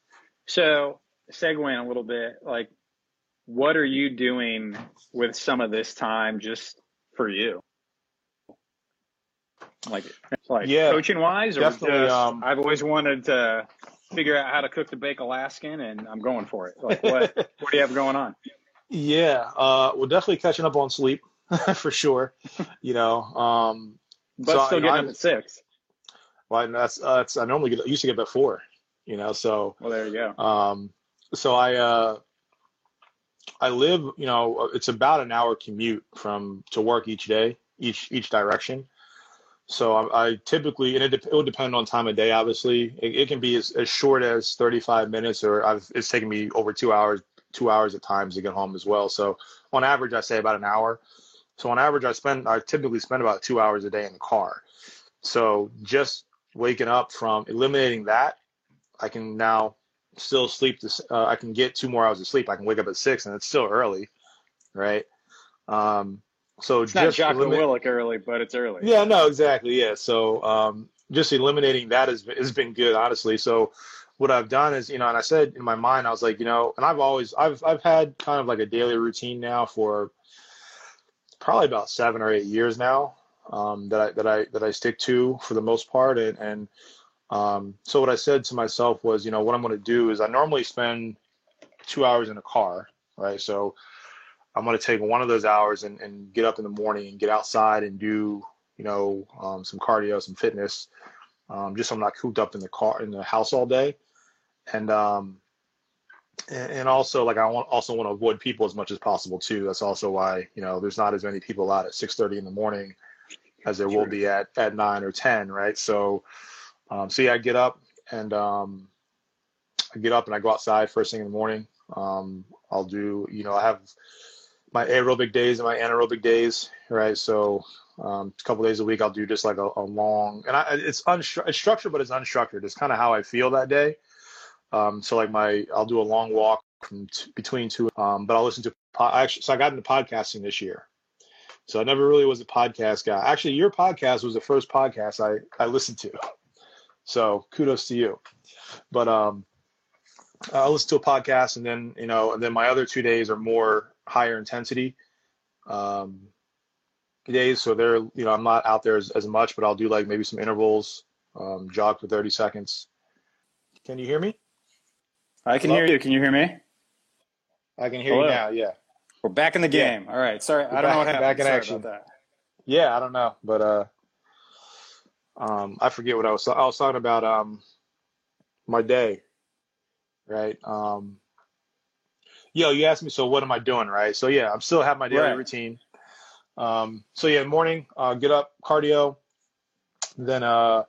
So segueing a little bit, like, what are you doing with some of this time just for you? Like, like yeah, coaching wise, or just, um, I've always wanted to figure out how to cook the baked Alaskan, and I'm going for it. Like, what what do you have going on? Yeah, uh, we're definitely catching up on sleep for sure. you know, um, but So, still getting I'm- up at six. Well, that's uh, that's I normally get I used to get up at four, you know. So Well, there you go. um, so I uh, I live, you know, it's about an hour commute from to work each day, each each direction. So I, I typically, and it, it will depend on time of day. Obviously, it, it can be as, as short as 35 minutes, or I've, it's taken me over two hours, two hours at times to get home as well. So on average, I say about an hour. So on average, I spend, I typically spend about two hours a day in the car. So just waking up from eliminating that, I can now still sleep. This, uh, I can get two more hours of sleep. I can wake up at six, and it's still early, right? Um, so It's not just Jocko eliminate- Willink early, but it's early. yeah, no, exactly. Yeah. So um, just eliminating that has, has been good, honestly. So what I've done is, you know, and I said in my mind, I was like, you know, and I've always, I've, I've had kind of like a daily routine now for probably about seven or eight years now um, that I, that I, that I stick to for the most part. And, and um, so what I said to myself was, you know, what I'm going to do is I normally spend two hours in a car, right? So I'm going to take one of those hours and, and get up in the morning and get outside and do, you know, um, some cardio, some fitness, um, just so I'm not cooped up in the car in the house all day. And um, and, and also like I want also want to avoid people as much as possible too. That's also why you know there's not as many people out at 6:30 in the morning as there will be at at nine or 10, right? So um, so yeah, I get up and um, I get up and I go outside first thing in the morning. Um, I'll do, you know, I have my aerobic days and my anaerobic days, right? So um, a couple days a week, I'll do just like a, a long, and I, it's, unstru- it's structured, but it's unstructured. It's kind of how I feel that day. Um, so like my, I'll do a long walk from t- between two, um, but I'll listen to, po- actually, so I got into podcasting this year. So I never really was a podcast guy. Actually, your podcast was the first podcast I, I listened to. So kudos to you. But um, I'll listen to a podcast and then, you know, and then my other two days are more higher intensity um, days. So they're, you know, I'm not out there as, as much, but I'll do like maybe some intervals, um, jog for 30 seconds. Can you hear me? I can Hello? hear you. Can you hear me? I can hear Hello. you now. Yeah. We're back in the Yeah. game. All right. Sorry, We're I don't know what happened. back in Sorry action. Yeah. I don't know, but, uh, um, I forget what I was, I was talking about, um, my day, right? Um, yo, you asked me, so what am I doing, right? So yeah, I'm still have my daily Right. routine. Um, so yeah, morning, uh, get up, cardio, then, uh,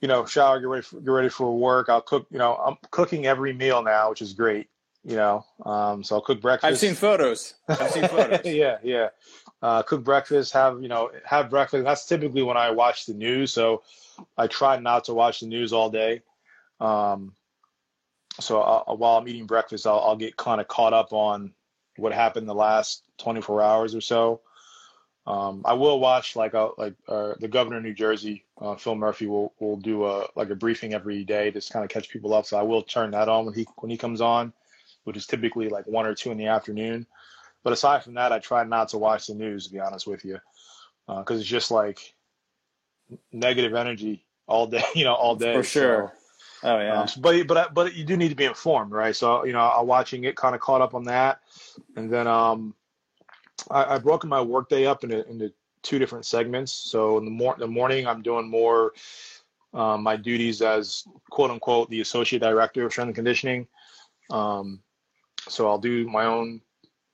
you know, shower, get ready, for, get ready for work. I'll cook, you know, I'm cooking every meal now, which is great, you know. Um, so I'll cook breakfast. I've seen photos. I've seen photos. yeah, yeah. Uh, cook breakfast, have you know, have breakfast. That's typically when I watch the news. So I try not to watch the news all day. Um, so i while I'm eating breakfast, I'll, I'll get kind of caught up on what happened the last 24 hours or so. Um, I will watch like a, like uh, the governor of New Jersey, uh, Phil Murphy, will will do a like a briefing every day to kind of catch people up. So I will turn that on when he when he comes on, which is typically like one or two in the afternoon. But aside from that, I try not to watch the news, to be honest with you, because it's just like negative energy all day, you know, all day. For sure. Oh yeah. um, but but but you do need to be informed, right? So you know, I'm watching it, kind of caught up on that, and then um, I, I've broken my workday up into into two different segments. So in the mor- the morning, I'm doing more um, my duties as quote unquote the associate director of strength and conditioning. Um, so I'll do my own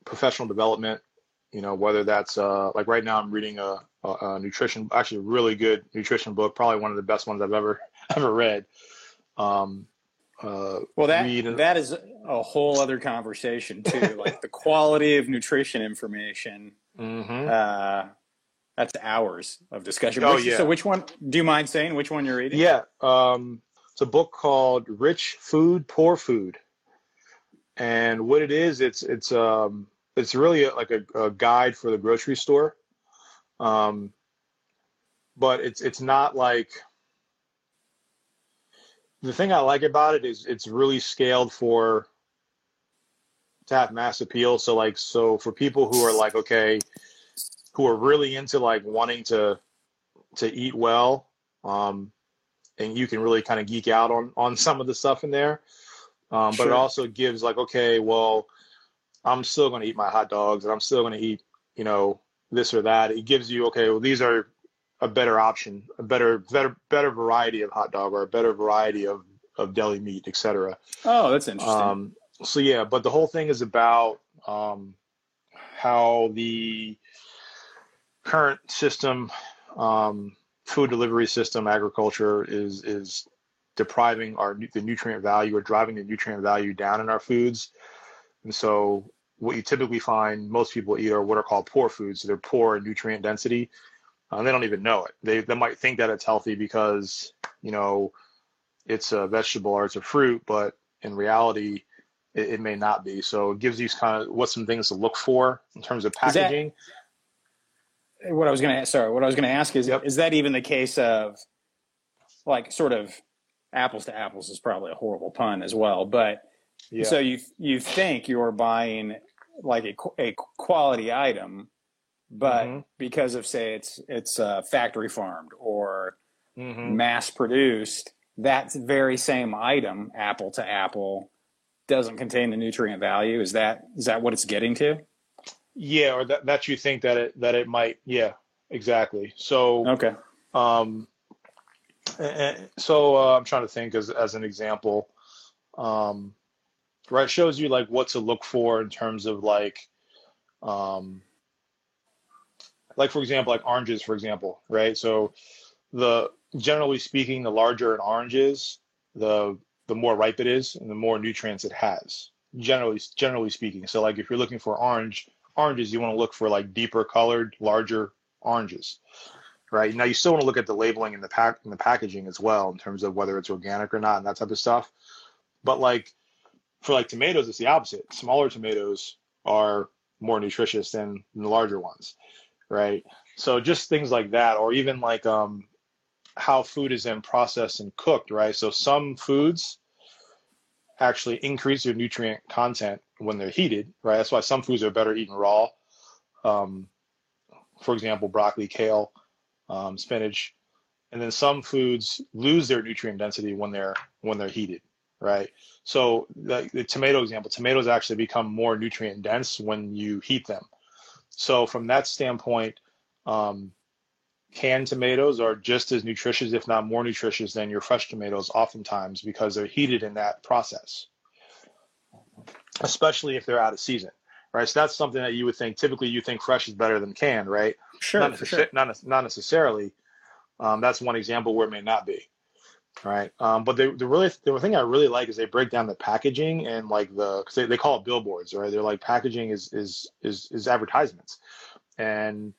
professional development. You know, whether that's uh, like right now, I'm reading a, a, a nutrition, actually a really good nutrition book, probably one of the best ones I've ever ever read. Um, uh, Well, that read that is a whole other conversation too. like the quality of nutrition information. mhm. Uh, that's hours of discussion. Oh, Which- yeah. So, which one? Do you mind saying which one you're reading? Yeah, um, it's a book called "Rich Food, Poor Food," and what it is, it's it's um, it's really a, like a, a guide for the grocery store, um, but it's it's not like the thing I like about it is it's really scaled for to have mass appeal. So like so for people who are like okay, who are really into like wanting to to eat well. Um, and you can really kind of geek out on on some of the stuff in there. Um, but it also gives like, okay, well, I'm still going to eat my hot dogs, and I'm still going to eat, you know, this or that. It gives you okay, well these are a better option, a better better better variety of hot dog or a better variety of of deli meat, etc. Oh, that's interesting. Um, so yeah, but the whole thing is about um, how the current system, um, food delivery system, agriculture is is depriving our the nutrient value or driving the nutrient value down in our foods. And so what you typically find most people eat are what are called poor foods. So they're poor in nutrient density. Uh, they don't even know it. They they might think that it's healthy because you know it's a vegetable or it's a fruit, but in reality, it, it may not be. So it gives you kind of what some things to look for in terms of packaging. That, what I was going to sorry, what I was going to ask is yep. is that even the case of like sort of apples to apples is probably a horrible pun as well, but yeah. so you you think you're buying like a, a quality item but mm-hmm. because of say it's it's uh, factory farmed or mm-hmm. mass produced, that very same item, apple to apple, doesn't contain the nutrient value. Is that is that what it's getting to? Yeah, or that that you think that it that it might. Yeah, exactly. So okay. Um, and, so uh, I'm trying to think as as an example. Um, right, shows you like what to look for in terms of like um like for example, like oranges, for example, right? So the generally speaking, the larger an orange is, the the more ripe it is, and the more nutrients it has. Generally, generally speaking. So like if you're looking for orange oranges, you want to look for like deeper colored, larger oranges, right? Now you still want to look at the labeling and the pack and the packaging as well in terms of whether it's organic or not and that type of stuff. But like for like tomatoes, it's the opposite. Smaller tomatoes are more nutritious than the larger ones right? So just things like that, or even like um, how food is then processed and cooked, right? So some foods actually increase their nutrient content when they're heated, right? That's why some foods are better eaten raw. Um, for example, broccoli, kale, um, spinach, and then some foods lose their nutrient density when they're when they're heated, right? So the, the tomato example, tomatoes actually become more nutrient dense when you heat them. So from that standpoint, um, canned tomatoes are just as nutritious, if not more nutritious, than your fresh tomatoes, oftentimes because they're heated in that process, especially if they're out of season, right? So that's something that you would think. Typically, you think fresh is better than canned, right? Sure, not, necess- sure. not, not necessarily. Um, that's one example where it may not be right? Um, but the the really the thing I really like is they break down the packaging and like the because they, they call it billboards, right? They're like packaging is is is is advertisements, and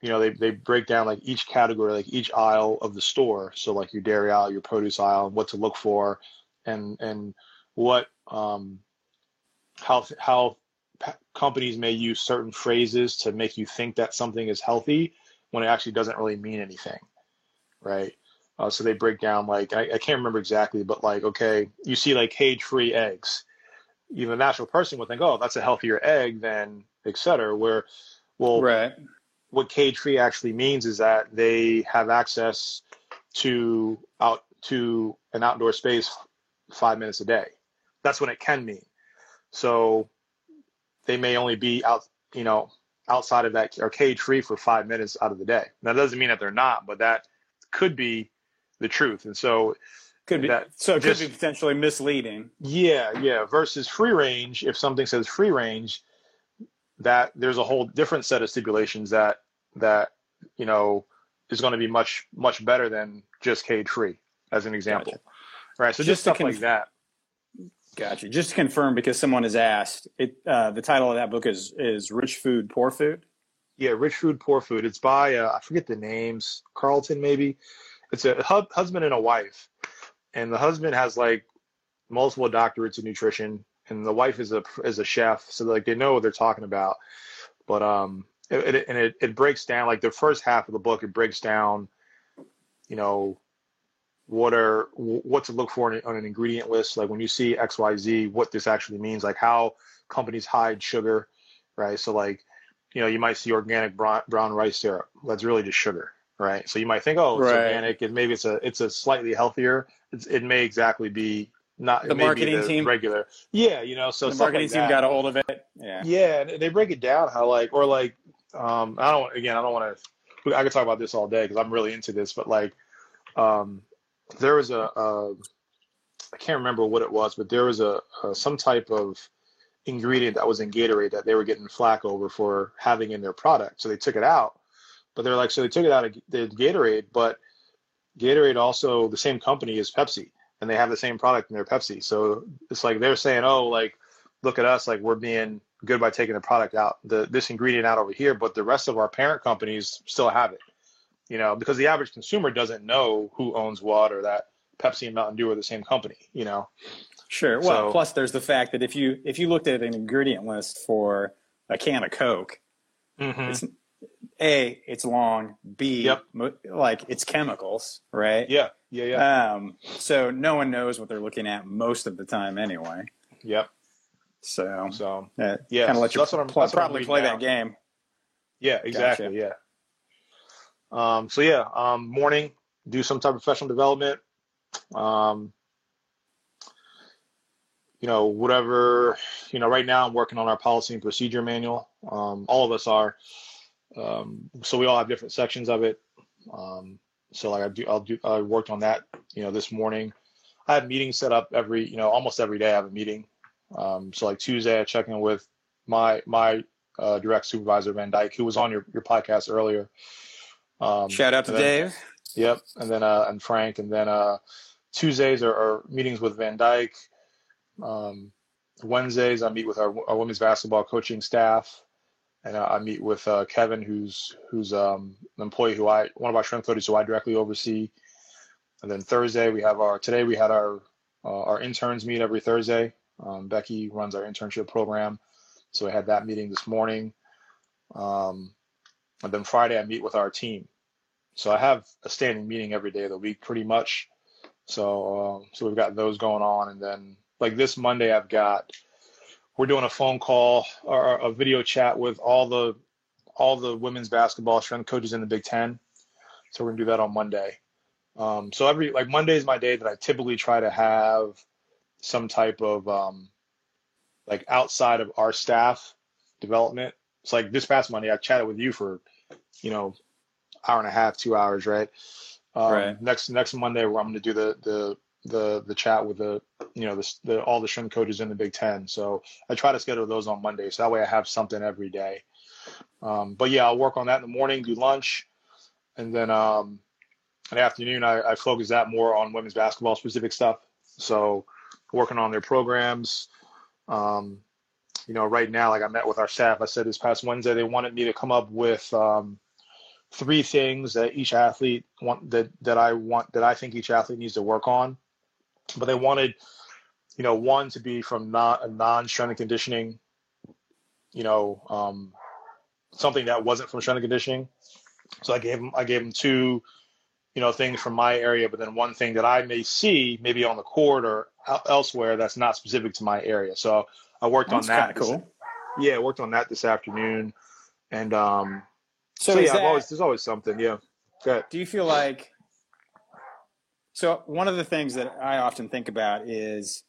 you know they they break down like each category, like each aisle of the store. So like your dairy aisle, your produce aisle, and what to look for, and and what um how how companies may use certain phrases to make you think that something is healthy when it actually doesn't really mean anything, right? Uh, so they break down like I, I, can't remember exactly, but like okay, you see like cage-free eggs. Even a natural person would think, oh, that's a healthier egg than et cetera. Where, well, right. what cage-free actually means is that they have access to out to an outdoor space five minutes a day. That's what it can mean. So they may only be out, you know, outside of that or cage free for five minutes out of the day. Now, that doesn't mean that they're not, but that could be the truth. And so could be that so it just, could be potentially misleading. Yeah, yeah. Versus free range, if something says free range, that there's a whole different set of stipulations that that you know is going to be much much better than just cage free, as an example. Gotcha. Right. So just, just stuff conf- like that. Gotcha. Just to confirm, because someone has asked, it uh, the title of that book is is Rich Food, Poor Food. Yeah, Rich Food, Poor Food. It's by uh, I forget the names, Calton maybe it's a husband and a wife, and the husband has like multiple doctorates in nutrition, and the wife is a is a chef, so like they know what they're talking about. But um, it, it, and it it breaks down like the first half of the book. It breaks down, you know, what are what to look for on an ingredient list. Like when you see X Y Z, what this actually means. Like how companies hide sugar, right? So like, you know, you might see organic brown, brown rice syrup. That's really just sugar, right? So you might think, oh, it's right. organic, and maybe it's a it's a slightly healthier. It's, it may exactly be not the marketing the team regular. Yeah, you know, so the marketing like team got a hold of it. Yeah, yeah, they break it down how like or like um, I don't again, I don't want to. I could talk about this all day because I'm really into this, but like, um, there was a, a I can't remember what it was, but there was a, a some type of ingredient that was in Gatorade that they were getting flack over for having in their product. So they took it out. But they're like, so they took it out of the Gatorade, but Gatorade also the same company as Pepsi, and they have the same product in their Pepsi. So it's like they're saying, oh, like look at us, like we're being good by taking the product out, the this ingredient out over here, but the rest of our parent companies still have it. You know, because the average consumer doesn't know who owns what or that Pepsi and Mountain Dew are the same company. You know. Sure. Well, so, plus there's the fact that if you if you looked at an ingredient list for a can of Coke, mm-hmm. it's a it's long. B yep. mo- like it's chemicals, right? Yeah. Yeah. Yeah. Um, so no one knows what they're looking at most of the time, anyway. Yep. So so uh, yeah, kind of let you that's what I'm, pl- that's probably play now. that game. Yeah. Exactly. Gotcha. Yeah. Um. So yeah. Um. Morning. Do some type of professional development. Um you know, whatever, you know, right now I'm working on our policy and procedure manual. Um, all of us are. Um, so we all have different sections of it. Um, so like I do, I'll do, I worked on that, you know, this morning. I have meetings set up every, you know, almost every day I have a meeting. Um, so like Tuesday I check in with my, my, uh, direct supervisor, Van Dyke, who was on your, your podcast earlier. Um, Shout out to then, Dave. Yep. And then, uh, and Frank, and then, uh, Tuesdays are, are meetings with Van Dyke. Um, Wednesdays, I meet with our, our women's basketball coaching staff, and I, I meet with uh, Kevin, who's who's um, an employee who I one of our strength coaches who I directly oversee. And then Thursday, we have our today we had our uh, our interns meet every Thursday. Um, Becky runs our internship program, so we had that meeting this morning. Um, and then Friday, I meet with our team. So I have a standing meeting every day of the week, pretty much. So, uh, so we've got those going on, and then like this Monday, I've got we're doing a phone call or a video chat with all the all the women's basketball strength coaches in the Big Ten. So we're gonna do that on Monday. Um, so every like Monday is my day that I typically try to have some type of um, like outside of our staff development. It's like this past Monday I chatted with you for you know hour and a half, two hours, right? Um, right. Next next Monday, where I'm going to do the the the the chat with the you know the, the all the strength coaches in the Big Ten. So I try to schedule those on Monday, so that way I have something every day. Um, but yeah, I'll work on that in the morning, do lunch, and then um, in the afternoon I, I focus that more on women's basketball specific stuff. So working on their programs. Um, you know, right now, like I met with our staff, I said this past Wednesday they wanted me to come up with um, three things that each athlete want that that I want that I think each athlete needs to work on but they wanted, you know, one to be from not a non-strength and conditioning, you know, um, something that wasn't from strength and conditioning. So I gave them, I gave them two, you know, things from my area, but then one thing that I may see maybe on the court or elsewhere that's not specific to my area. So I worked that's on that. Cool. Yeah, I worked on that this afternoon, and um, so, so yeah, that, always, there's always something. Yeah. Do you feel like so one of the things that I often think about is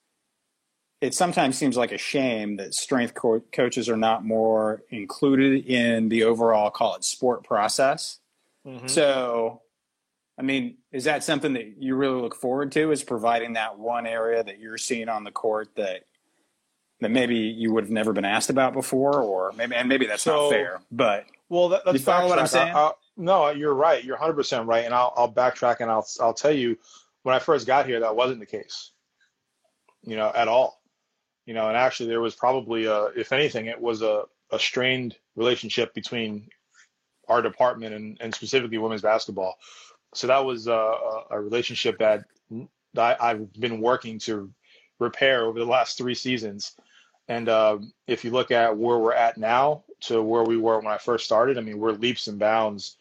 it sometimes seems like a shame that strength co- coaches are not more included in the overall call it sport process. Mm-hmm. So, I mean, is that something that you really look forward to? Is providing that one area that you're seeing on the court that that maybe you would have never been asked about before, or maybe and maybe that's so, not fair. But well, that, that's you follow what I'm saying. I, I, no, you're right. You're 100 percent right, and I'll I'll backtrack and I'll I'll tell you when I first got here, that wasn't the case, you know, at all. You know, and actually, there was probably, a, if anything, it was a, a strained relationship between our department and, and specifically women's basketball. So that was a, a relationship that, I've been working to repair over the last three seasons. And um, if you look at where we're at now to where we were when I first started, I mean, we're leaps and bounds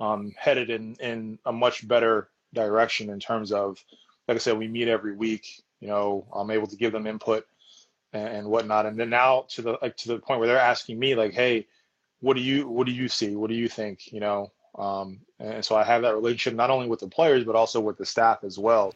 um, headed in, in a much better direction in terms of, like I said, we meet every week. You know, I'm able to give them input and, and whatnot. And then now to the like to the point where they're asking me like, hey, what do you what do you see? What do you think? You know, um, and so I have that relationship not only with the players but also with the staff as well.